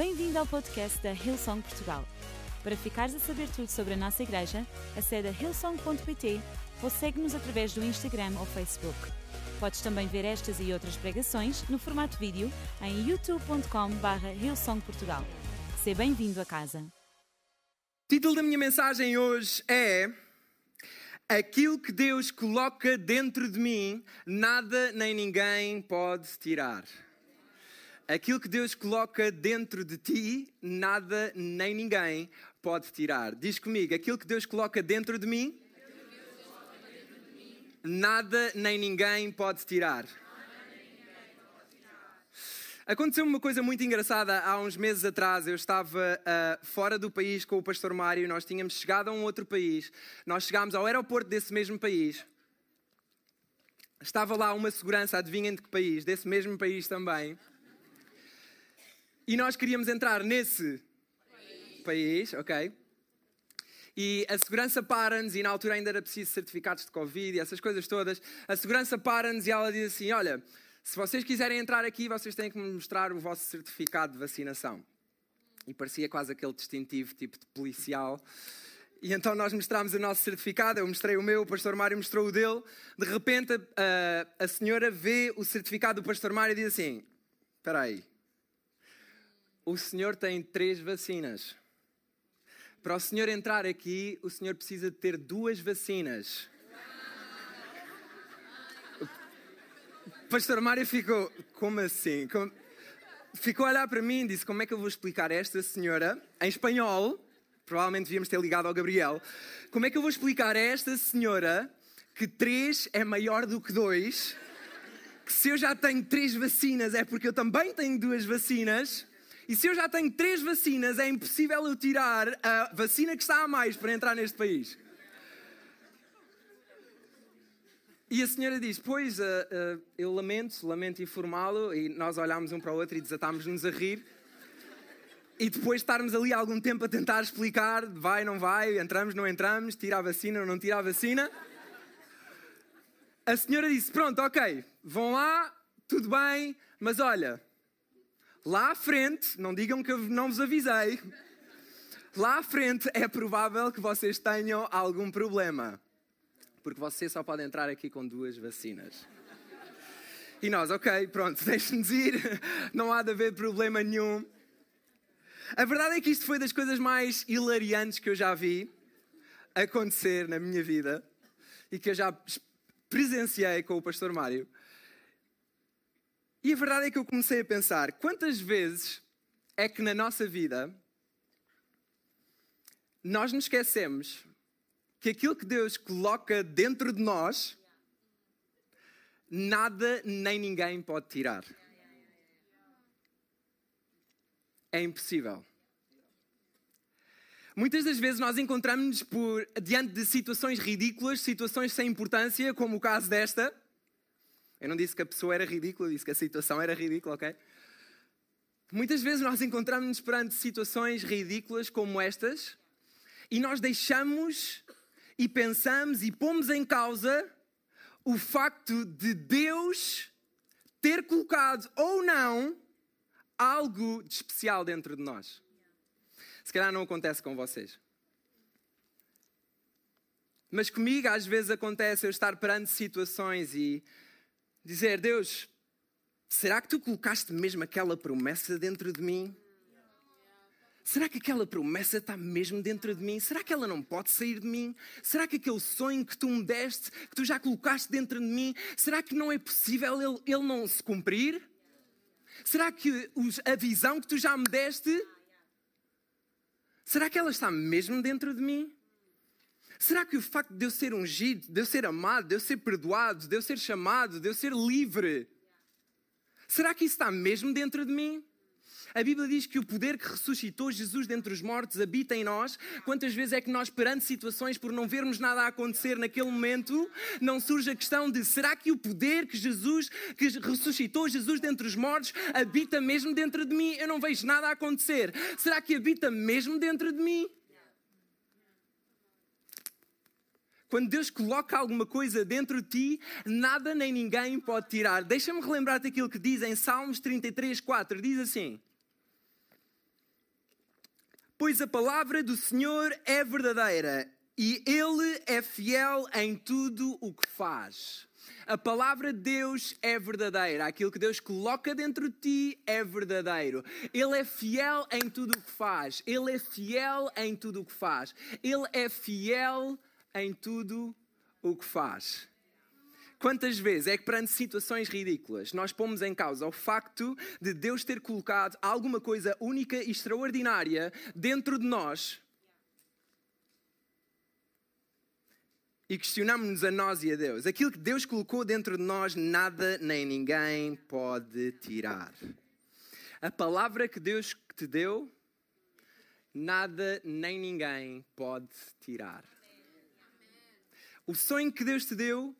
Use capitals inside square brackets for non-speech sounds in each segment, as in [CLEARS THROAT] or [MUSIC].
Bem-vindo ao podcast da Hillsong Portugal. Para ficares a saber tudo sobre a nossa igreja, acede a hillsong.pt ou segue-nos através do Instagram ou Facebook. Podes também ver estas e outras pregações no formato vídeo em youtube.com.br hillsongportugal. Seja bem-vindo a casa. O título da minha mensagem hoje é Aquilo que Deus coloca dentro de mim, nada nem ninguém pode tirar. Aquilo que Deus coloca dentro de ti, nada nem ninguém pode tirar. Diz comigo, aquilo que Deus coloca dentro de mim, nada nem ninguém pode tirar. Aconteceu uma coisa muito engraçada há uns meses atrás. Eu estava uh, fora do país com o pastor Mário. Nós tínhamos chegado a um outro país. Nós chegámos ao aeroporto desse mesmo país. Estava lá uma segurança, adivinhem de que país? Desse mesmo país também. E nós queríamos entrar nesse país, país ok? E a segurança para-nos, e na altura ainda era preciso certificados de Covid e essas coisas todas. A segurança para-nos e ela diz assim: Olha, se vocês quiserem entrar aqui, vocês têm que me mostrar o vosso certificado de vacinação. E parecia quase aquele distintivo tipo de policial. E então nós mostramos o nosso certificado, eu mostrei o meu, o pastor Mário mostrou o dele. De repente a, a senhora vê o certificado do pastor Mário e diz assim: Espera aí, o senhor tem três vacinas. Para o senhor entrar aqui, o senhor precisa de ter duas vacinas. Pastor Mário ficou, como assim? Como... Ficou a olhar para mim e disse: Como é que eu vou explicar a esta senhora, em espanhol? Provavelmente devíamos ter ligado ao Gabriel. Como é que eu vou explicar a esta senhora que três é maior do que dois? Que se eu já tenho três vacinas é porque eu também tenho duas vacinas? E se eu já tenho três vacinas, é impossível eu tirar a vacina que está a mais para entrar neste país. E a senhora diz: Pois, uh, uh, eu lamento, lamento informá-lo. E nós olhámos um para o outro e desatámos-nos a rir. E depois de estarmos ali algum tempo a tentar explicar: vai, não vai, entramos, não entramos, tira a vacina ou não tira a vacina. A senhora disse: Pronto, ok, vão lá, tudo bem, mas olha, lá à frente, não digam que eu não vos avisei, lá à frente é provável que vocês tenham algum problema. Porque você só pode entrar aqui com duas vacinas. E nós, ok, pronto, [LAUGHS] deixe-nos ir, não há de haver problema nenhum. A verdade é que isto foi das coisas mais hilariantes que eu já vi acontecer na minha vida e que eu já presenciei com o pastor Mário. E a verdade é que eu comecei a pensar: quantas vezes é que na nossa vida nós nos esquecemos que aquilo que Deus coloca dentro de nós, nada nem ninguém pode tirar. É impossível. Muitas das vezes nós encontramos-nos diante de situações ridículas, situações sem importância, como o caso desta, eu não disse que a pessoa era ridícula, disse que a situação era ridícula, ok? Muitas vezes nós encontramos-nos perante situações ridículas como estas e nós deixamos e pensamos e pomos em causa o facto de Deus ter colocado ou não algo de especial dentro de nós. Se calhar não acontece com vocês. Mas comigo às vezes acontece eu estar perante situações e dizer: Deus, será que tu colocaste mesmo aquela promessa dentro de mim? Será que aquela promessa está mesmo dentro de mim? Será que ela não pode sair de mim? Será que aquele sonho que tu me deste, que tu já colocaste dentro de mim, será que não é possível ele, ele não se cumprir? Será que os, a visão que tu já me deste, será que ela está mesmo dentro de mim? Será que o facto de eu ser ungido, de eu ser amado, de eu ser perdoado, de eu ser chamado, de eu ser livre, será que isso está mesmo dentro de mim? A Bíblia diz que o poder que ressuscitou Jesus dentre os mortos habita em nós. Quantas vezes é que nós, perante situações, por não vermos nada a acontecer naquele momento, não surge a questão de será que o poder que Jesus, que ressuscitou Jesus dentre os mortos, habita mesmo dentro de mim? Eu não vejo nada a acontecer. Será que habita mesmo dentro de mim? Quando Deus coloca alguma coisa dentro de ti, nada nem ninguém pode tirar. Deixa-me relembrar daquilo que diz em Salmos 33, 4. Diz assim: Pois a palavra do Senhor é verdadeira e Ele é fiel em tudo o que faz. A palavra de Deus é verdadeira. Aquilo que Deus coloca dentro de ti é verdadeiro. Ele é fiel em tudo o que faz. Ele é fiel em tudo o que faz. Ele é fiel em tudo o que faz. Quantas vezes é que, perante situações ridículas, nós pomos em causa o facto de Deus ter colocado alguma coisa única e extraordinária dentro de nós e questionamos-nos a nós e a Deus. Aquilo que Deus colocou dentro de nós, nada nem ninguém pode tirar. A palavra que Deus te deu, nada nem ninguém pode tirar. O sonho que Deus te deu,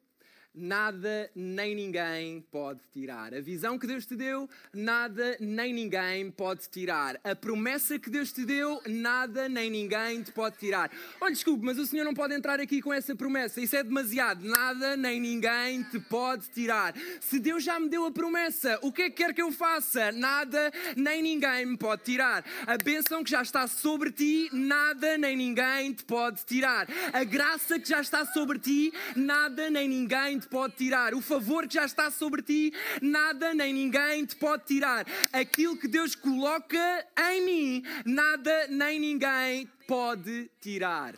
nada nem ninguém pode tirar. A visão que Deus te deu, nada nem ninguém pode tirar. A promessa que Deus te deu, nada nem ninguém te pode tirar. Olha, desculpe, mas o Senhor não pode entrar aqui com essa promessa. Isso é demasiado. Nada nem ninguém te pode tirar. Se Deus já me deu a promessa, o que é que quer que eu faça? Nada nem ninguém me pode tirar. A bênção que já está sobre ti, nada nem ninguém te pode tirar. A graça que já está sobre ti, nada nem ninguém te pode tirar. O favor que já está sobre ti, nada nem ninguém te pode tirar. Aquilo que Deus coloca em mim, nada nem ninguém pode tirar.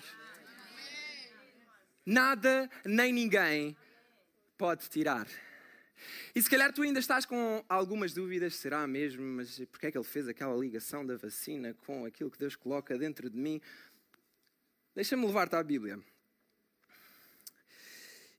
Nada nem ninguém pode tirar. E se calhar tu ainda estás com algumas dúvidas, será mesmo, mas porquê é que ele fez aquela ligação da vacina com aquilo que Deus coloca dentro de mim? Deixa-me levar-te à Bíblia.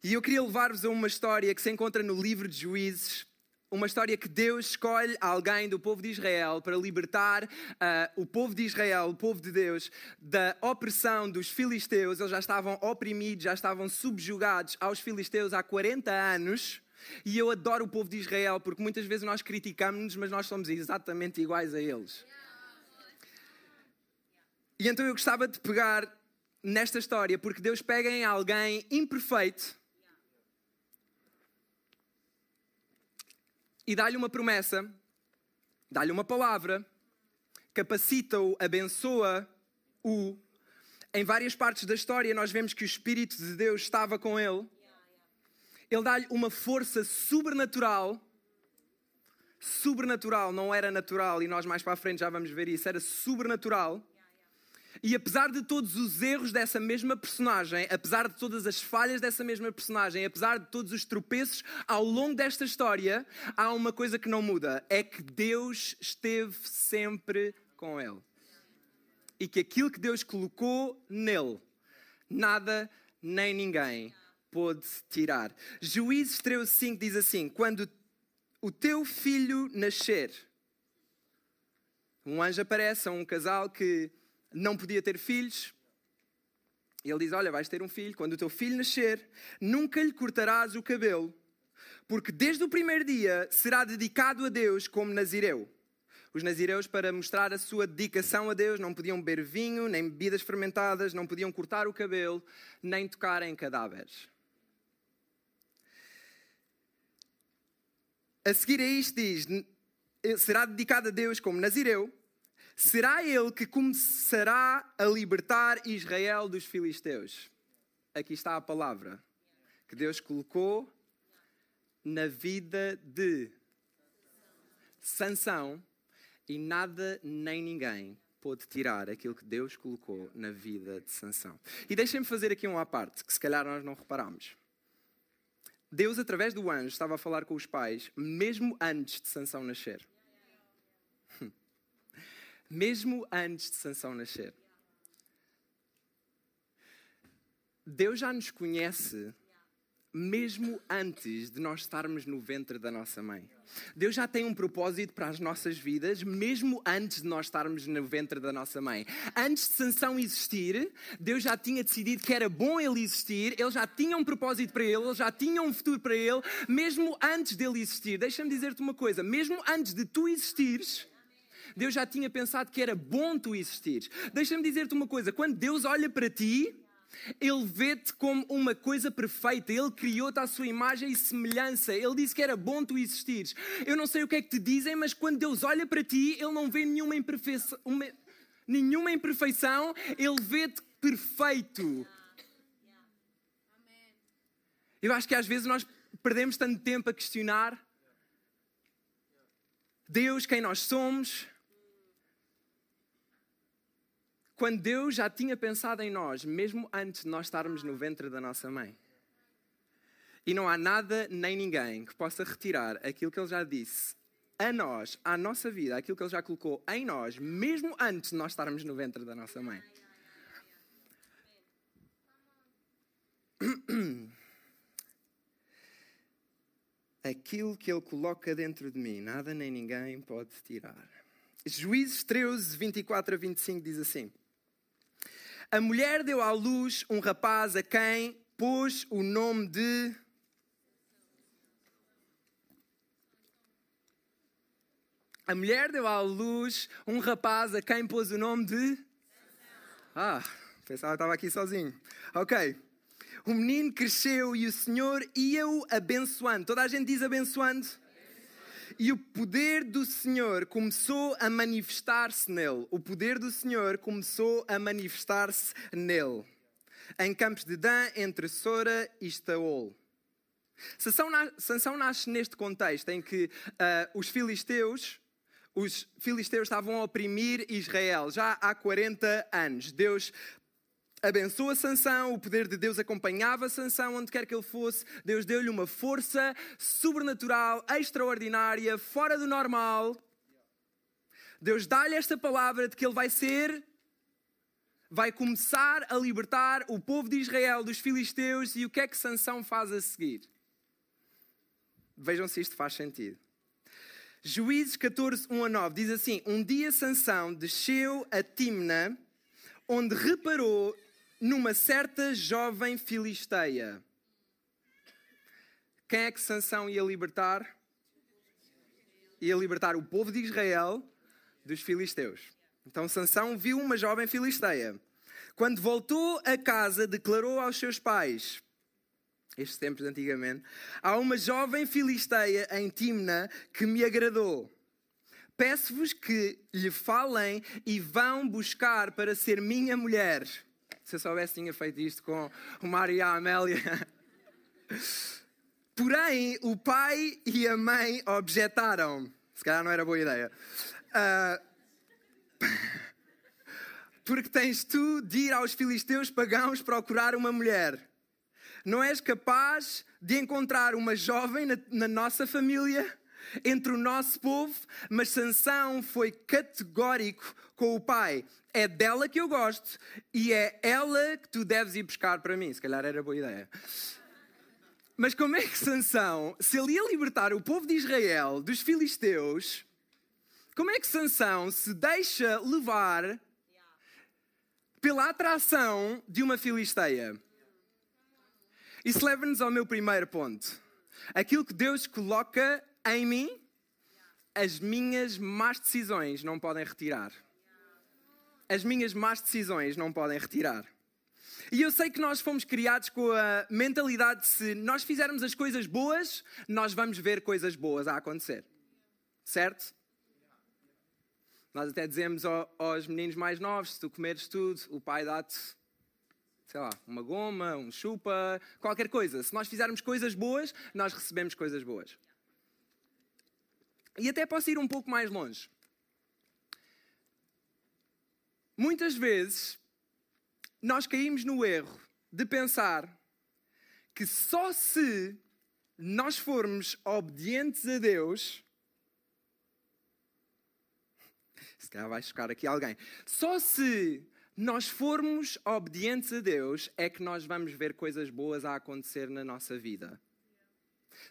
E eu queria levar-vos a uma história que se encontra no livro de Juízes, uma história que Deus escolhe alguém do povo de Israel para libertar uh, o povo de Israel, o povo de Deus, da opressão dos filisteus. Eles já estavam oprimidos, já estavam subjugados aos filisteus há 40 anos. E eu adoro o povo de Israel porque muitas vezes nós criticamos-nos, mas nós somos exatamente iguais a eles. E então eu gostava de pegar nesta história porque Deus pega em alguém imperfeito e dá-lhe uma promessa, dá-lhe uma palavra, capacita-o, abençoa-o. Em várias partes da história, nós vemos que o Espírito de Deus estava com ele. Ele dá-lhe uma força sobrenatural. Sobrenatural, não era natural, e nós mais para a frente já vamos ver isso, era sobrenatural e apesar de todos os erros dessa mesma personagem, apesar de todas as falhas dessa mesma personagem, apesar de todos os tropeços ao longo desta história, há uma coisa que não muda: é que Deus esteve sempre com ele. E que aquilo que Deus colocou nele, nada nem ninguém pôde tirar. Juízes 13, 5 diz assim: Quando o teu filho nascer, um anjo aparece a um casal que não podia ter filhos. E ele diz: Olha, vais ter um filho. Quando o teu filho nascer, nunca lhe cortarás o cabelo, porque desde o primeiro dia será dedicado a Deus como nazireu. Os nazireus, para mostrar a sua dedicação a Deus, não podiam beber vinho, nem bebidas fermentadas, não podiam cortar o cabelo, nem tocar em cadáveres. A seguir a isto diz: será dedicado a Deus como nazireu Será ele que começará a libertar Israel dos filisteus? Aqui está a palavra que Deus colocou na vida de Sansão e nada nem ninguém pôde tirar aquilo que Deus colocou na vida de Sansão. E deixem-me fazer aqui um à parte, que se calhar nós não reparamos. Deus, através do anjo, estava a falar com os pais, mesmo antes de Sansão nascer mesmo antes de Sansão nascer. Deus já nos conhece mesmo antes de nós estarmos no ventre da nossa mãe. Deus já tem um propósito para as nossas vidas, mesmo antes de nós estarmos no ventre da nossa mãe. Antes de Sansão existir, Deus já tinha decidido que era bom ele existir, ele já tinha um propósito para ele, ele já tinha um futuro para ele, mesmo antes dele existir. Deixa-me dizer-te uma coisa: mesmo antes de tu existires, Deus já tinha pensado que era bom tu existires. Deixa-me dizer-te uma coisa: quando Deus olha para ti, ele vê-te como uma coisa perfeita. Ele criou-te à sua imagem e semelhança. Ele disse que era bom tu existires. Eu não sei o que é que te dizem, mas quando Deus olha para ti, Ele não vê nenhuma imperfeição. Uma... nenhuma imperfeição, Ele vê-te perfeito. Eu acho que às vezes nós perdemos tanto tempo a questionar Deus, quem nós somos, quando Deus já tinha pensado em nós, mesmo antes de nós estarmos no ventre da nossa mãe. E não há nada nem ninguém que possa retirar aquilo que Ele já disse a nós, à nossa vida, aquilo que Ele já colocou em nós, mesmo antes de nós estarmos no ventre da nossa mãe. [CLEARS THROAT] Aquilo que Ele coloca dentro de mim, nada nem ninguém pode tirar. Juízes 13, 24 a 25 diz assim: A mulher deu à luz um rapaz a quem pôs o nome de. A mulher deu à luz um rapaz a quem pôs o nome de. Ah, pensava que estava aqui sozinho. Ok. O menino cresceu e o Senhor ia-o abençoando. Toda a gente diz abençoando? E o poder do Senhor começou a manifestar-se nele. O poder do Senhor começou a manifestar-se nele. Em campos de Dan, entre Sora e Estaol. Sansão nasce neste contexto em que uh, os filisteus os filisteus estavam a oprimir Israel já há 40 anos. Deus abençoa Sansão, o poder de Deus acompanhava Sansão onde quer que ele fosse. Deus deu-lhe uma força sobrenatural, extraordinária, fora do normal. Deus dá-lhe esta palavra de que ele vai ser vai começar a libertar o povo de Israel dos filisteus e o que é que Sansão faz a seguir? Vejam se isto faz sentido. Juízes 14, 1 a 9 diz assim: Um dia Sansão desceu a Timna, onde reparou numa certa jovem filisteia. Quem é que Sansão ia libertar? Ia libertar o povo de Israel dos filisteus. Então Sansão viu uma jovem filisteia. Quando voltou a casa, declarou aos seus pais: estes tempos de antigamente, há uma jovem filisteia em Timna que me agradou. Peço-vos que lhe falem e vão buscar para ser minha mulher. Se eu soubesse, tinha feito isto com o Mário e a Amélia. Porém, o pai e a mãe objetaram. Se calhar não era boa ideia. Uh, porque tens tu de ir aos filisteus pagãos procurar uma mulher. Não és capaz de encontrar uma jovem na, na nossa família, entre o nosso povo, mas Sansão foi categórico com o pai é dela que eu gosto e é ela que tu deves ir buscar para mim. Se calhar era boa ideia. Mas como é que Sansão, se ele ia libertar o povo de Israel dos filisteus, como é que Sansão se deixa levar pela atração de uma filisteia? Isso leva-nos ao meu primeiro ponto. Aquilo que Deus coloca em mim, as minhas más decisões não podem retirar as minhas más decisões não podem retirar. E eu sei que nós fomos criados com a mentalidade de se nós fizermos as coisas boas, nós vamos ver coisas boas a acontecer. Certo? Nós até dizemos aos meninos mais novos: se tu comeres tudo, o pai dá-te, sei lá, uma goma, um chupa, qualquer coisa. Se nós fizermos coisas boas, nós recebemos coisas boas. E até posso ir um pouco mais longe. Muitas vezes nós caímos no erro de pensar que só se nós formos obedientes a Deus, se calhar vai chocar aqui alguém, só se nós formos obedientes a Deus é que nós vamos ver coisas boas a acontecer na nossa vida.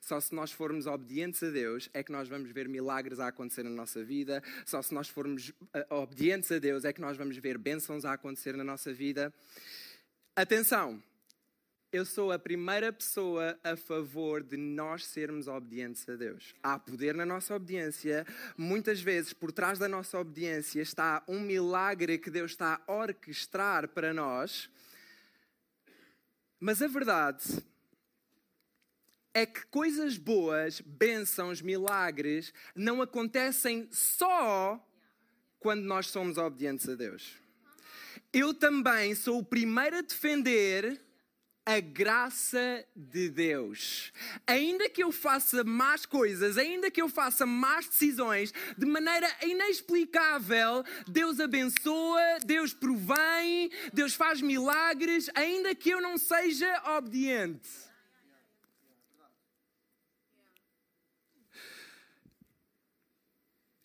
Só se nós formos obedientes a Deus é que nós vamos ver milagres a acontecer na nossa vida. Só se nós formos eh, obedientes a Deus é que nós vamos ver bênçãos a acontecer na nossa vida. Atenção! Eu sou a primeira pessoa a favor de nós sermos obedientes a Deus. Há poder na nossa obediência. Muitas vezes, por trás da nossa obediência, está um milagre que Deus está a orquestrar para nós. Mas a verdade é que coisas boas, bênçãos, milagres, não acontecem só quando nós somos obedientes a Deus. Eu também sou o primeiro a defender a graça de Deus. Ainda que eu faça más coisas, ainda que eu faça más decisões, de maneira inexplicável, Deus abençoa, Deus provém, Deus faz milagres, ainda que eu não seja obediente.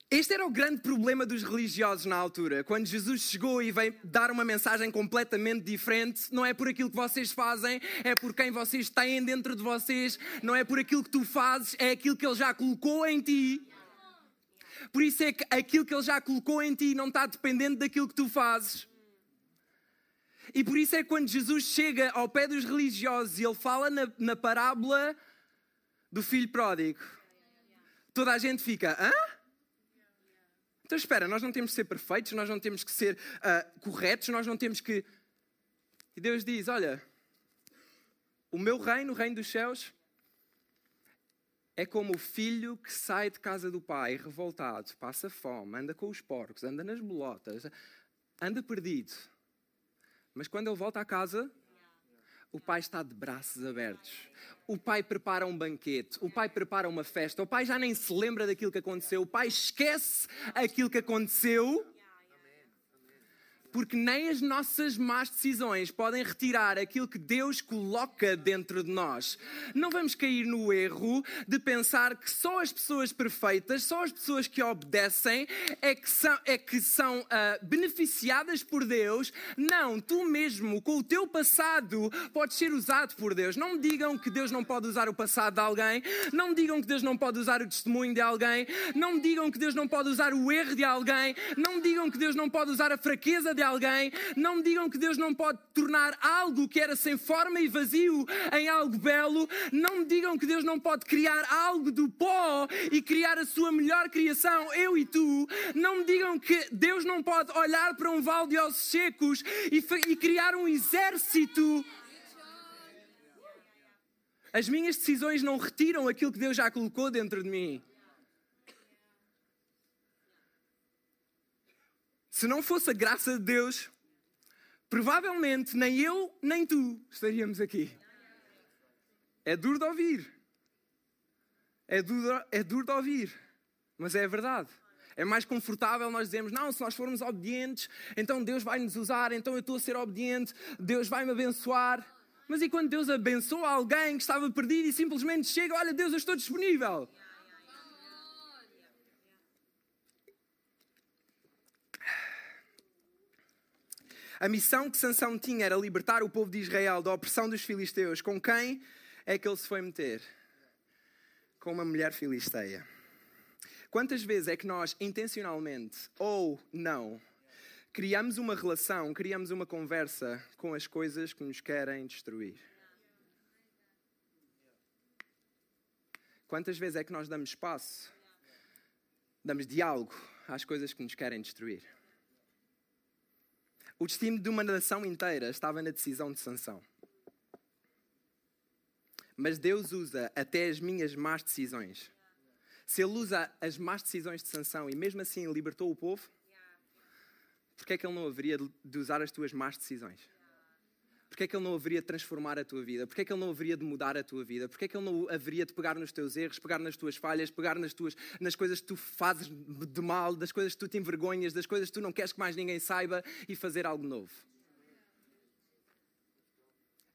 Este era o grande problema dos religiosos na altura. Quando Jesus chegou e veio dar uma mensagem completamente diferente, não é por aquilo que vocês fazem, é por quem vocês têm dentro de vocês, não é por aquilo que tu fazes, é aquilo que Ele já colocou em ti. Por isso é que aquilo que Ele já colocou em ti não está dependente daquilo que tu fazes. E por isso é que quando Jesus chega ao pé dos religiosos e Ele fala na, na parábola do filho pródigo, toda a gente fica, hã? Então espera, nós não temos que ser perfeitos, nós não temos que ser uh, corretos, nós não temos que. E Deus diz: Olha, o meu reino, o reino dos céus, é como o filho que sai de casa do pai revoltado, passa fome, anda com os porcos, anda nas bolotas, anda perdido. Mas quando ele volta à casa, o pai está de braços abertos. O pai prepara um banquete, o pai prepara uma festa, o pai já nem se lembra daquilo que aconteceu, o pai esquece aquilo que aconteceu porque nem as nossas más decisões podem retirar aquilo que Deus coloca dentro de nós. Não vamos cair no erro de pensar que só as pessoas perfeitas, só as pessoas que obedecem, é que são, é que são uh, beneficiadas por Deus. Não, tu mesmo, com o teu passado, podes ser usado por Deus. Não me digam que Deus não pode usar o passado de alguém, não me digam que Deus não pode usar o testemunho de alguém, não me digam que Deus não pode usar o erro de alguém, não me digam que Deus não pode usar a fraqueza de alguém. Não me digam que Deus não pode tornar algo que era sem forma e vazio em algo belo. Não me digam que Deus não pode criar algo do pó e criar a sua melhor criação, eu e tu. Não me digam que Deus não pode olhar para um vale de ossos secos e, e criar um exército. As minhas decisões não retiram aquilo que Deus já colocou dentro de mim. Se não fosse a graça de Deus, provavelmente nem eu nem tu estaríamos aqui. É duro de ouvir. É duro, é duro de ouvir. Mas é verdade. É mais confortável nós dizermos: não, se nós formos obedientes, então Deus vai nos usar, então eu estou a ser obediente, Deus vai me abençoar. Mas e quando Deus abençoa alguém que estava perdido e simplesmente chega: olha, Deus, eu estou disponível. A missão que Sansão tinha era libertar o povo de Israel da opressão dos filisteus. Com quem é que ele se foi meter? Com uma mulher filisteia. Quantas vezes é que nós, intencionalmente ou não, criamos uma relação, criamos uma conversa com as coisas que nos querem destruir? Quantas vezes é que nós damos espaço, damos diálogo às coisas que nos querem destruir? O destino de uma nação inteira estava na decisão de Sansão. Mas Deus usa até as minhas más decisões. Se Ele usa as más decisões de Sansão e mesmo assim libertou o povo, porquê é que Ele não haveria de usar as tuas más decisões? Porquê é que Ele não haveria de transformar a tua vida? Porquê é que Ele não haveria de mudar a tua vida? Porquê é que Ele não haveria de pegar nos teus erros, pegar nas tuas falhas, pegar nas, tuas, nas coisas que tu fazes de mal, das coisas que tu te envergonhas, das coisas que tu não queres que mais ninguém saiba e fazer algo novo?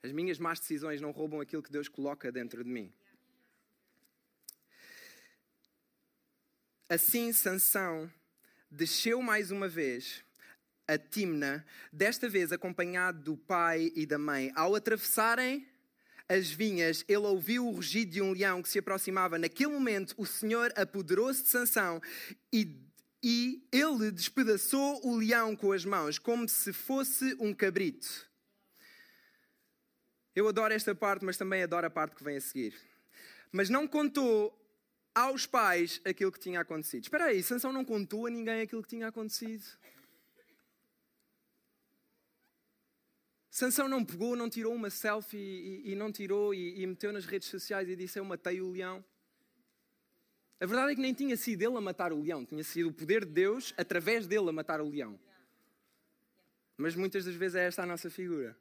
As minhas más decisões não roubam aquilo que Deus coloca dentro de mim. Assim, Sansão desceu mais uma vez a Timna, desta vez acompanhado do pai e da mãe. Ao atravessarem as vinhas, ele ouviu o rugido de um leão que se aproximava. Naquele momento, o Senhor apoderou-se de Sansão e, e ele despedaçou o leão com as mãos, como se fosse um cabrito. Eu adoro esta parte, mas também adoro a parte que vem a seguir. Mas não contou aos pais aquilo que tinha acontecido. Espera aí, Sansão não contou a ninguém aquilo que tinha acontecido. Sansão não pegou, não tirou uma selfie e, e não tirou e, e, meteu nas redes sociais e disse: Eu matei o leão. A verdade é que nem tinha sido ele a matar o leão, tinha sido o poder de Deus através dele a matar o leão. Mas muitas das vezes é esta a nossa figura.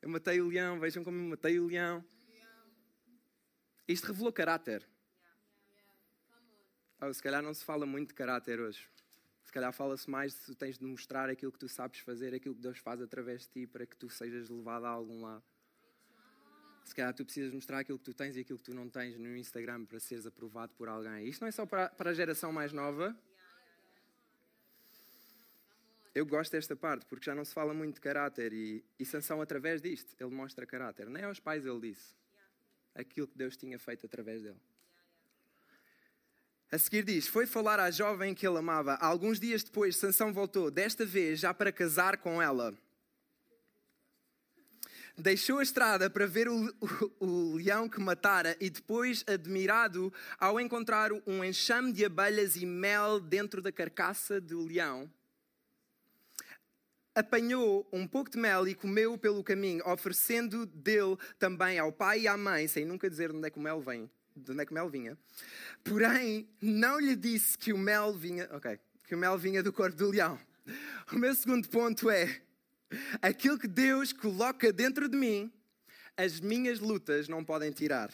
Eu matei o leão, vejam como eu matei o leão. Isto revelou caráter. Oh, se calhar não se fala muito de caráter hoje. Se calhar fala-se mais de tu tens de mostrar aquilo que tu sabes fazer, aquilo que Deus faz através de ti para que tu sejas levado a algum lado. Se calhar tu precisas mostrar aquilo que tu tens e aquilo que tu não tens no Instagram para seres aprovado por alguém. Isto não é só para, para a geração mais nova. Eu gosto desta parte porque já não se fala muito de caráter e, e Sansão, através disto, ele mostra caráter. Nem aos pais ele disse aquilo que Deus tinha feito através dele. A seguir diz: Foi falar à jovem que ele amava. Alguns dias depois, Sansão voltou, desta vez já para casar com ela deixou a estrada para ver o, o, o, leão que matara e depois, admirado ao encontrar um enxame de abelhas e mel dentro da carcaça do leão, apanhou um pouco de mel e comeu pelo caminho, oferecendo dele também ao pai e à mãe, sem nunca dizer de onde é que o mel vem, de onde é que o mel vinha. Porém, não lhe disse que o mel vinha, ok, que o mel vinha do corpo do leão. O meu segundo ponto é Aquilo que Deus coloca dentro de mim, as minhas lutas não podem tirar.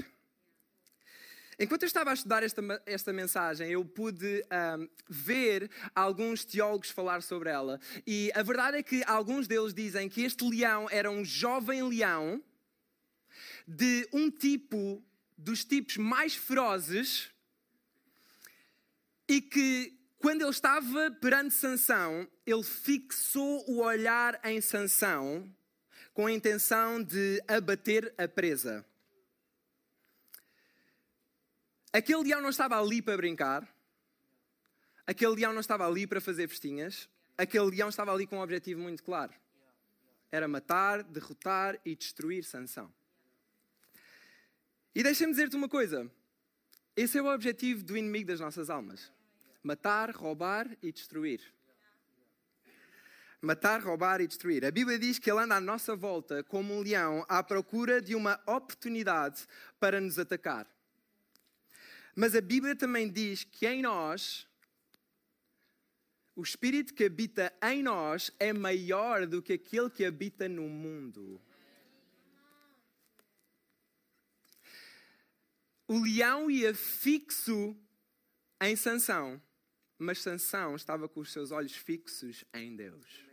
Enquanto eu estava a estudar esta, esta mensagem, eu pude um, ver alguns teólogos falar sobre ela. E a verdade é que alguns deles dizem que este leão era um jovem leão de um tipo, dos tipos mais ferozes, e que quando ele estava perante Sansão, ele fixou o olhar em Sansão com a intenção de abater a presa. Aquele leão não estava ali para brincar. Aquele leão não estava ali para fazer festinhas. Aquele leão estava ali com um objetivo muito claro. Era matar, derrotar e destruir Sansão. E deixa-me dizer-te uma coisa. Esse é o objetivo do inimigo das nossas almas matar, roubar e destruir. Matar, roubar e destruir. A Bíblia diz que ele anda à nossa volta como um leão à procura de uma oportunidade para nos atacar. Mas a Bíblia também diz que em nós, o espírito que habita em nós é maior do que aquele que habita no mundo. O leão ia fixo em Sansão mas Sansão estava com os seus olhos fixos em Deus.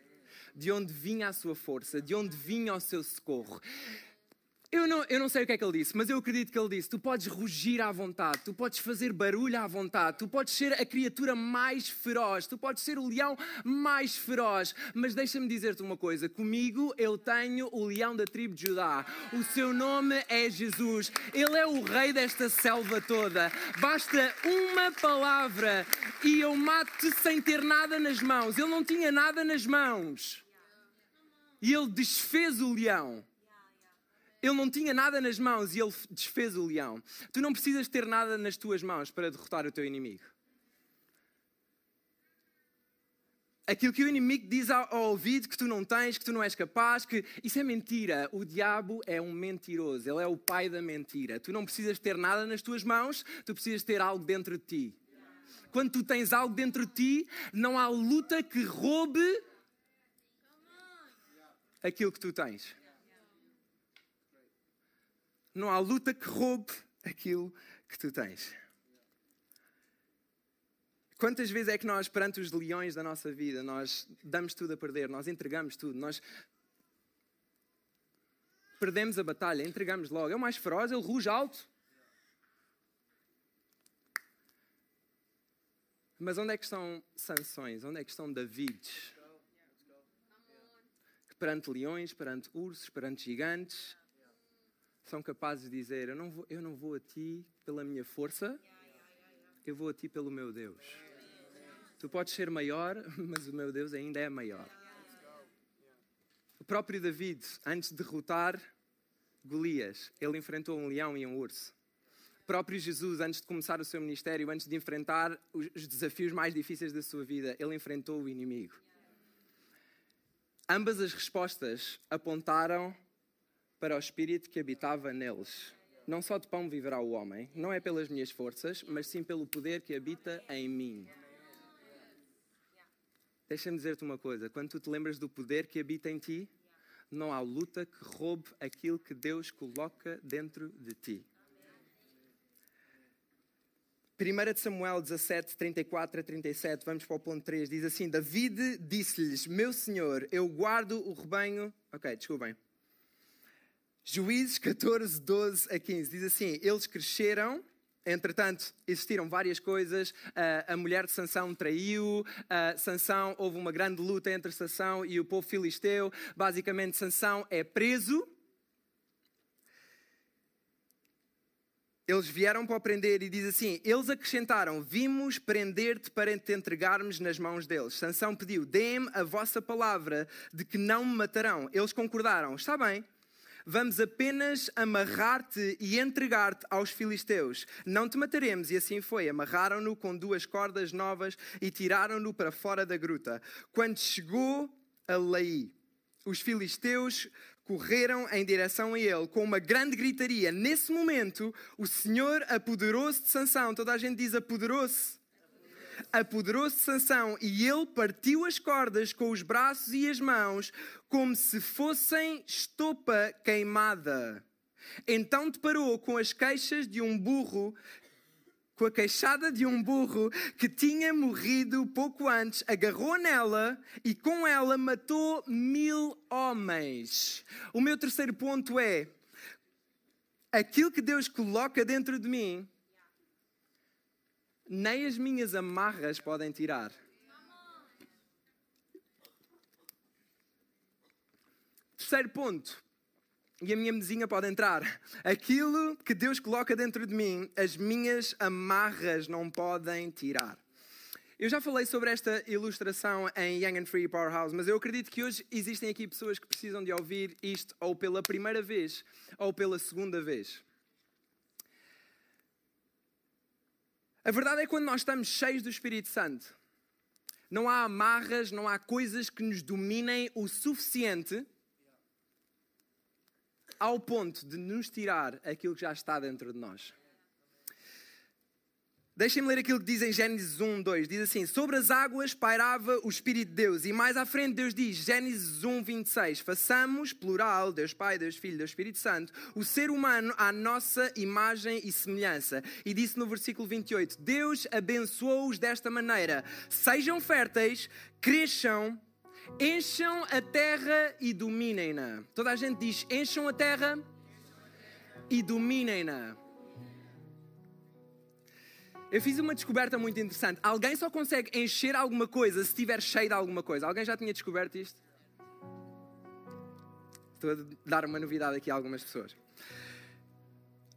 De onde vinha a sua força, de onde vinha o seu socorro. Eu não, eu não sei o que é que ele disse, mas eu acredito que ele disse: Tu podes rugir à vontade, tu podes fazer barulho à vontade, tu podes ser a criatura mais feroz, tu podes ser o leão mais feroz. Mas deixa-me dizer-te uma coisa: comigo eu tenho o leão da tribo de Judá. O seu nome é Jesus. Ele é o rei desta selva toda. Basta uma palavra e eu mato-te sem ter nada nas mãos. Ele não tinha nada nas mãos. E ele desfez o leão. Ele não tinha nada nas mãos e ele desfez o leão. Tu não precisas ter nada nas tuas mãos para derrotar o teu inimigo. Aquilo que o inimigo diz ao, ouvido que tu não tens, que tu não és capaz, que isso é mentira. O diabo é um mentiroso, ele é o pai da mentira. Tu não precisas ter nada nas tuas mãos, tu precisas ter algo dentro de ti. Quando tu tens algo dentro de ti, não há luta que roube aquilo que tu tens. Não há luta que roube aquilo que tu tens. Quantas vezes é que nós, perante os leões da nossa vida, nós damos tudo a perder, nós entregamos tudo, nós perdemos a batalha, entregamos logo. É o mais feroz, ele ruge alto. Mas onde é que estão sanções? Onde é que estão Davides? Que perante leões, perante ursos, perante gigantes, são capazes de dizer: eu não, vou, eu não vou a ti pela minha força, eu vou a ti pelo meu Deus. Tu podes ser maior, [LAUGHS] mas o meu Deus ainda é maior. O próprio David, antes de derrotar Golias, ele enfrentou um leão e um urso. O próprio Jesus, antes de começar o seu ministério, antes de enfrentar os desafios mais difíceis da sua vida, ele enfrentou o inimigo. Ambas as respostas apontaram para o espírito que habitava neles. Não só de pão viverá o homem, não é pelas minhas forças, mas sim pelo poder que habita em mim. Deixa-me dizer-te uma coisa: quando tu te lembras do poder que habita em ti, não há luta que roube aquilo que Deus coloca dentro de ti. 1 de Samuel 17, 34 a 37, vamos para o ponto 3, diz assim: David disse-lhes: Meu senhor, eu guardo o rebanho. Ok, desculpem. Juízes 14, 12 a 15, diz assim: Eles cresceram Entretanto, existiram várias coisas. Uh, a mulher de Sansão traiu. Uh, Sansão, houve uma grande luta entre Sansão e o povo filisteu. Basicamente, Sansão é preso. Eles vieram para o prender e diz assim: Eles acrescentaram: Vimos prender-te para te entregarmos nas mãos deles. Sansão pediu: Dê-me a vossa palavra de que não me matarão. Eles concordaram: Está bem vamos apenas amarrar-te e entregar-te aos filisteus. Não te mataremos. E assim foi. Amarraram-no com duas cordas novas e tiraram-no para fora da gruta. Quando chegou a Laí, os filisteus correram em direção a ele com uma grande gritaria. Nesse momento, o Senhor apoderou-se de Sansão. Toda a gente diz apoderou-se apoderou-se de Sansão e ele partiu as cordas com os braços e as mãos como se fossem estopa queimada. Então deparou com as queixas de um burro com a queixada de um burro que tinha morrido pouco antes, agarrou nela e com ela matou mil homens. O meu terceiro ponto é: aquilo que Deus coloca dentro de mim nem as minhas amarras podem tirar. Terceiro ponto, e a minha mesinha pode entrar. Aquilo que Deus coloca dentro de mim, as minhas amarras não podem tirar. Eu já falei sobre esta ilustração em Young and Free Powerhouse, mas eu acredito que hoje existem aqui pessoas que precisam de ouvir isto ou pela primeira vez ou pela segunda vez. A verdade é que quando nós estamos cheios do Espírito Santo, não há amarras, não há coisas que nos dominem o suficiente ao ponto de nos tirar aquilo que já está dentro de nós. Deixem-me ler aquilo que diz em Gênesis 1, 2. Diz assim: Sobre as águas pairava o Espírito de Deus. E mais à frente, Deus diz, Gênesis 1, 26. Façamos, plural, Deus Pai, Deus Filho, Deus Espírito Santo, o ser humano à nossa imagem e semelhança. E disse no versículo 28, Deus abençoou-os desta maneira: Sejam férteis, cresçam, encham a terra e dominem-na. Toda a gente diz: encham a terra e dominem-na. Eu fiz uma descoberta muito interessante. Alguém só consegue encher alguma coisa se estiver cheio de alguma coisa. Alguém já tinha descoberto isto? Estou a dar uma novidade aqui a algumas pessoas.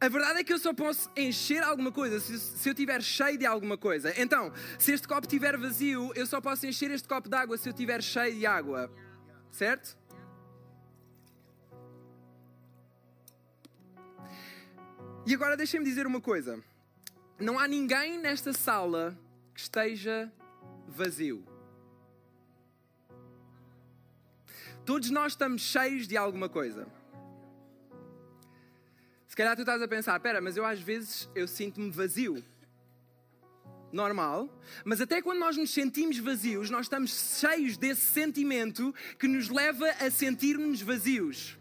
A verdade é que eu só posso encher alguma coisa se, se eu estiver cheio de alguma coisa. Então, se este copo estiver vazio, eu só posso encher este copo de água se eu estiver cheio de água. Certo? E agora deixem-me dizer uma coisa não há ninguém nesta sala que esteja vazio. Todos nós estamos cheios de alguma coisa. Se calhar tu estás a pensar, espera, mas eu às vezes eu sinto-me vazio. Normal, mas até quando nós nos sentimos vazios, nós estamos cheios desse sentimento que nos leva a sentir-nos vazios.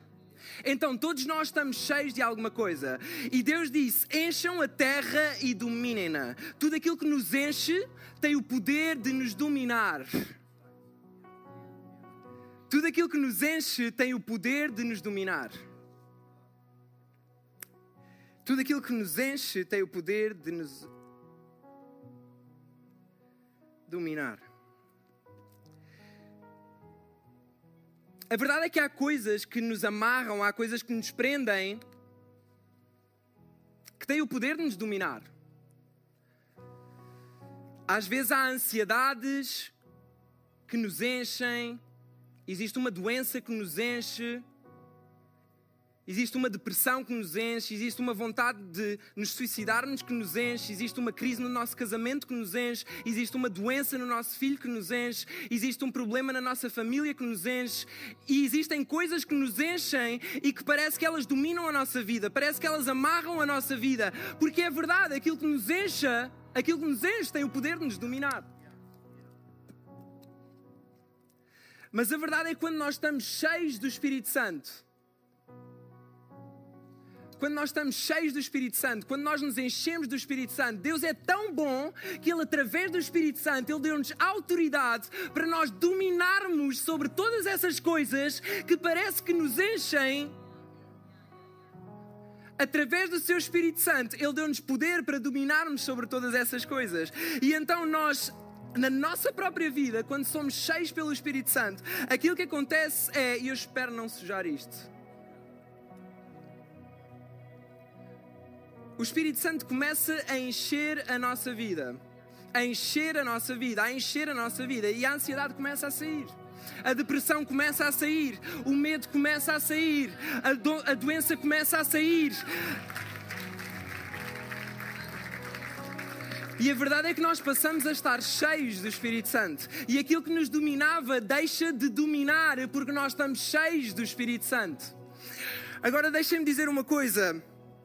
Então todos nós estamos cheios de alguma coisa. E Deus disse: encham a terra e dominem-na. Tudo aquilo que nos enche tem o poder de nos dominar. Tudo aquilo que nos enche tem o poder de nos dominar. Tudo aquilo que nos enche tem o poder de nos dominar. A verdade é que há coisas que nos amarram, há coisas que nos prendem, que têm o poder de nos dominar. Às vezes há ansiedades que nos enchem, existe uma doença que nos enche, Existe uma depressão que nos enche, existe uma vontade de nos suicidarmos que nos enche, existe uma crise no nosso casamento que nos enche, existe uma doença no nosso filho que nos enche, existe um problema na nossa família que nos enche, e existem coisas que nos enchem e que parece que elas dominam a nossa vida, parece que elas amarram a nossa vida, porque é verdade, aquilo que nos encha, aquilo que nos enche tem o poder de nos dominar. Mas a verdade é que quando nós estamos cheios do Espírito Santo, quando nós estamos cheios do Espírito Santo, quando nós nos enchemos do Espírito Santo, Deus é tão bom que Ele, através do Espírito Santo, Ele deu-nos autoridade para nós dominarmos sobre todas essas coisas que parece que nos enchem. Através do seu Espírito Santo, Ele deu-nos poder para dominarmos sobre todas essas coisas. E então nós na nossa própria vida, quando somos cheios pelo Espírito Santo, aquilo que acontece é, e eu espero não sujar isto, o Espírito Santo começa a encher a nossa vida, a encher a nossa vida, a encher a nossa vida, e a ansiedade começa a sair. A depressão começa a sair, o medo começa a sair, a, do, a doença começa a sair. E a verdade é que nós passamos a estar cheios do Espírito Santo. E aquilo que nos dominava deixa de dominar porque nós estamos cheios do Espírito Santo. Agora deixem-me dizer uma coisa.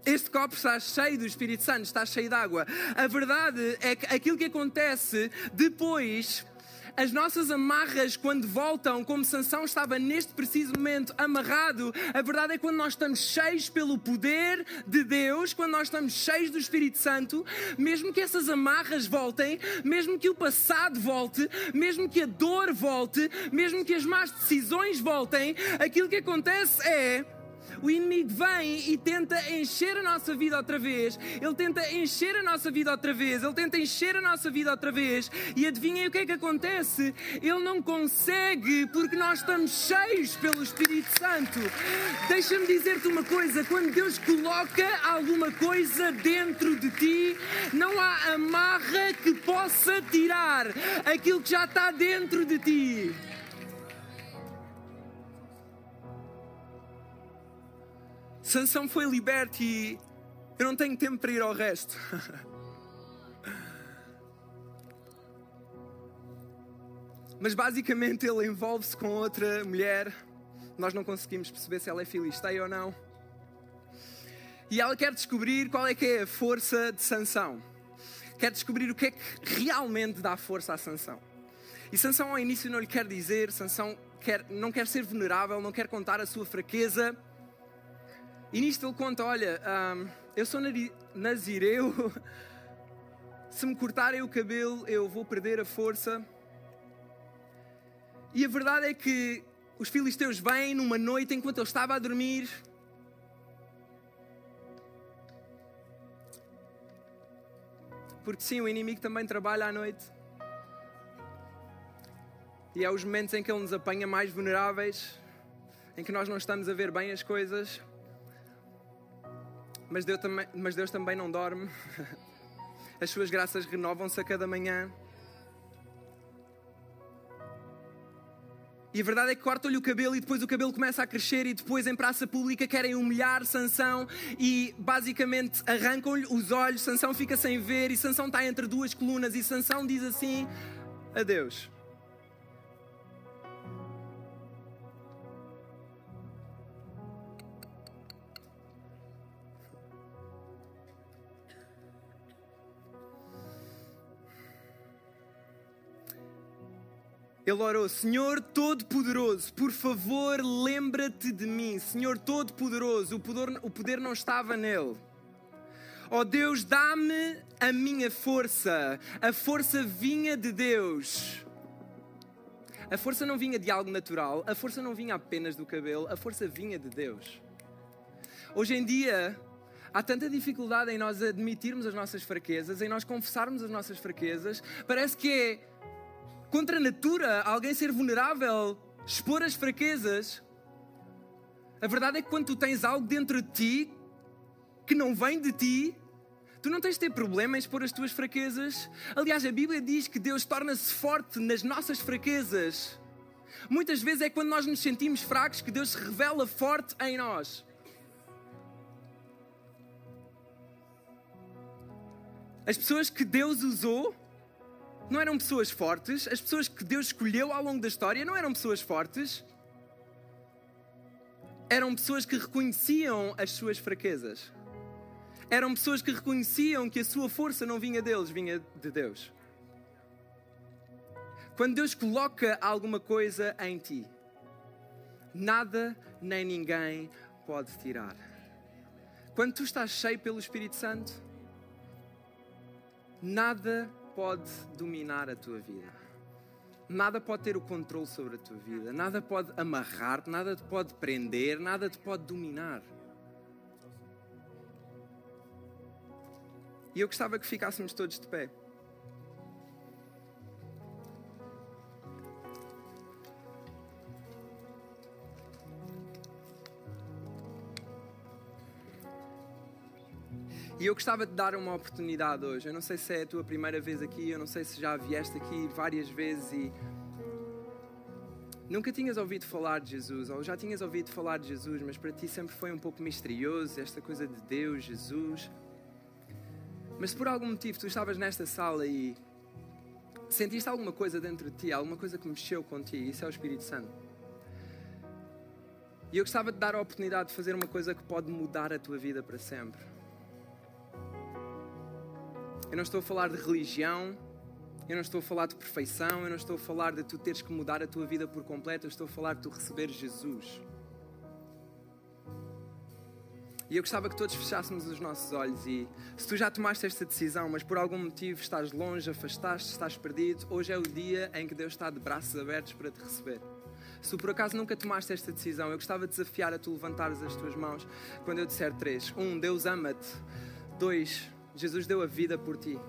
Este copo está cheio do Espírito Santo, está cheio de água. A verdade é que aquilo que acontece depois as nossas amarras, quando voltam, como Sansão estava neste preciso momento amarrado, a verdade é que quando nós estamos cheios pelo poder de Deus, quando nós estamos cheios do Espírito Santo, mesmo que essas amarras voltem, mesmo que o passado volte, mesmo que a dor volte, mesmo que as más decisões voltem, aquilo que acontece é o inimigo vem e tenta encher a nossa vida outra vez. Ele tenta encher a nossa vida outra vez. Ele tenta encher a nossa vida outra vez. E adivinhem o que é que acontece? Ele não consegue porque nós estamos cheios pelo Espírito Santo. Deixa-me dizer-te uma coisa: quando Deus coloca alguma coisa dentro de ti, não há amarra que possa tirar aquilo que já está dentro de ti. Sansão foi liberto e eu não tenho tempo para ir ao resto. [LAUGHS] Mas basicamente ele envolve-se com outra mulher. Nós não conseguimos perceber se ela é filisteia ou não. E ela quer descobrir qual é que é a força de Sansão. Quer descobrir o que é que realmente dá força a Sansão. E Sansão ao início não lhe quer dizer, Sansão quer, não quer ser vulnerável, não quer contar a sua fraqueza. E nisto ele conta: Olha, um, eu sou nazireu, [LAUGHS] se me cortarem o cabelo, eu vou perder a força. E a verdade é que os filisteus vêm numa noite enquanto ele estava a dormir. Porque sim, o inimigo também trabalha à noite. E é os momentos em que ele nos apanha mais vulneráveis, em que nós não estamos a ver bem as coisas mas Deus também, mas Deus também não dorme. As suas graças renovam-se a cada manhã. E a verdade é que cortam-lhe o cabelo e depois o cabelo começa a crescer e depois em praça pública querem humilhar Sansão e basicamente arrancam-lhe os olhos, Sansão fica sem ver e Sansão está entre duas colunas e Sansão diz assim: Adeus. Ele orou: Senhor Todo-Poderoso, por favor, lembra-te de mim. Senhor Todo-Poderoso, o poder, o poder não estava nele. Ó oh Deus, dá-me a minha força. A força vinha de Deus. A força não vinha de algo natural, a força não vinha apenas do cabelo, a força vinha de Deus. Hoje em dia, há tanta dificuldade em nós admitirmos as nossas fraquezas, em nós confessarmos as nossas fraquezas. Parece que é contra a natura alguém ser vulnerável, expor as fraquezas. A verdade é que quando tu tens algo dentro de ti que não vem de ti, tu não tens de ter problema em expor as tuas fraquezas. Aliás, a Bíblia diz que Deus torna-se forte nas nossas fraquezas. Muitas vezes é quando nós nos sentimos fracos que Deus se revela forte em nós. As pessoas que Deus usou não eram pessoas fortes, as pessoas que Deus escolheu ao longo da história não eram pessoas fortes, eram pessoas que reconheciam as suas fraquezas. Eram pessoas que reconheciam que a sua força não vinha deles, vinha de Deus. Quando Deus coloca alguma coisa em ti, nada nem ninguém pode tirar. Quando tu estás cheio pelo Espírito Santo, nada pode dominar a tua vida. Nada pode ter o controle sobre a tua vida, nada pode amarrar-te, nada te pode prender, nada te pode dominar. E eu gostava que ficássemos todos de pé. E eu gostava de dar uma oportunidade hoje. Eu não sei se é a tua primeira vez aqui, eu não sei se já vieste aqui várias vezes e nunca tinhas ouvido falar de Jesus, ou já tinhas ouvido falar de Jesus, mas para ti sempre foi um pouco misterioso esta coisa de Deus, Jesus. Mas se por algum motivo tu estavas nesta sala e sentiste alguma coisa dentro de ti, alguma coisa que mexeu contigo, isso é o Espírito Santo. E eu gostava de dar a oportunidade de fazer uma coisa que pode mudar a tua vida para sempre. Eu não estou a falar de religião, eu não estou a falar de perfeição, eu não estou a falar de tu teres que mudar a tua vida por completo, eu estou a falar de tu receber Jesus. E eu gostava que todos fechássemos os nossos olhos e se tu já tomaste esta decisão, mas por algum motivo estás longe, afastaste, estás perdido, hoje é o dia em que Deus está de braços abertos para te receber. Se por acaso nunca tomaste esta decisão, eu gostava de desafiar a tu levantares as tuas mãos quando eu disser três. Um, Deus ama-te. Dois, Jesus deu a vida por ti.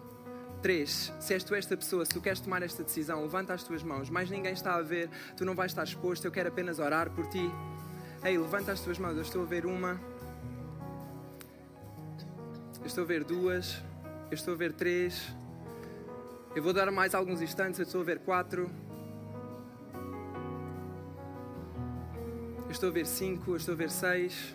Três, se és tu esta pessoa, se tu queres tomar esta decisão, levanta as tuas mãos. Mais ninguém está a ver, tu não vais estar exposto, eu quero apenas orar por ti. Ei, levanta as tuas mãos, eu estou a ver uma. Eu estou a ver duas. Eu estou a ver três. Eu vou dar mais alguns instantes. Eu estou a ver quatro. Eu estou a ver cinco. Eu estou a ver seis.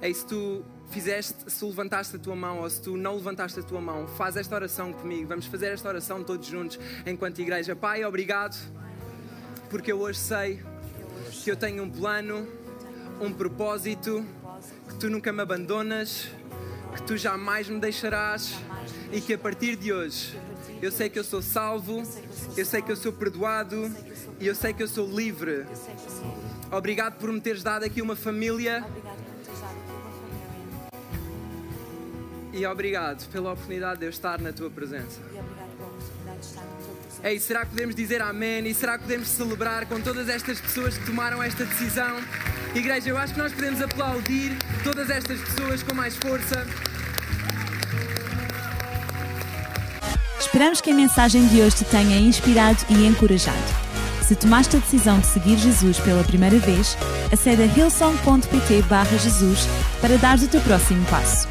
Ei, se tu fizeste, se levantaste a tua mão ou se tu não levantaste a tua mão, faz esta oração comigo. Vamos fazer esta oração todos juntos enquanto igreja. Pai, obrigado, porque eu hoje sei que eu tenho um plano, um propósito, que tu nunca me abandonas, que tu jamais me deixarás e que a partir de hoje eu sei que eu sou salvo, eu sei que eu sou perdoado e eu sei que eu sou livre. Obrigado por me teres dado aqui uma família. E obrigado pela oportunidade de eu estar na tua presença. Ei, será que podemos dizer amém? E será que podemos celebrar com todas estas pessoas que tomaram esta decisão? Igreja, eu acho que nós podemos aplaudir todas estas pessoas com mais força. Esperamos que a mensagem de hoje te tenha inspirado e encorajado. Se tomaste a decisão de seguir Jesus pela primeira vez, acede a hillsong.pt Jesus para dar o teu próximo passo.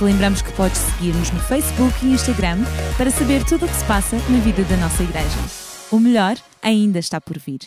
Te lembramos que podes seguir-nos no Facebook e Instagram para saber tudo o que se passa na vida da nossa igreja. O melhor ainda está por vir.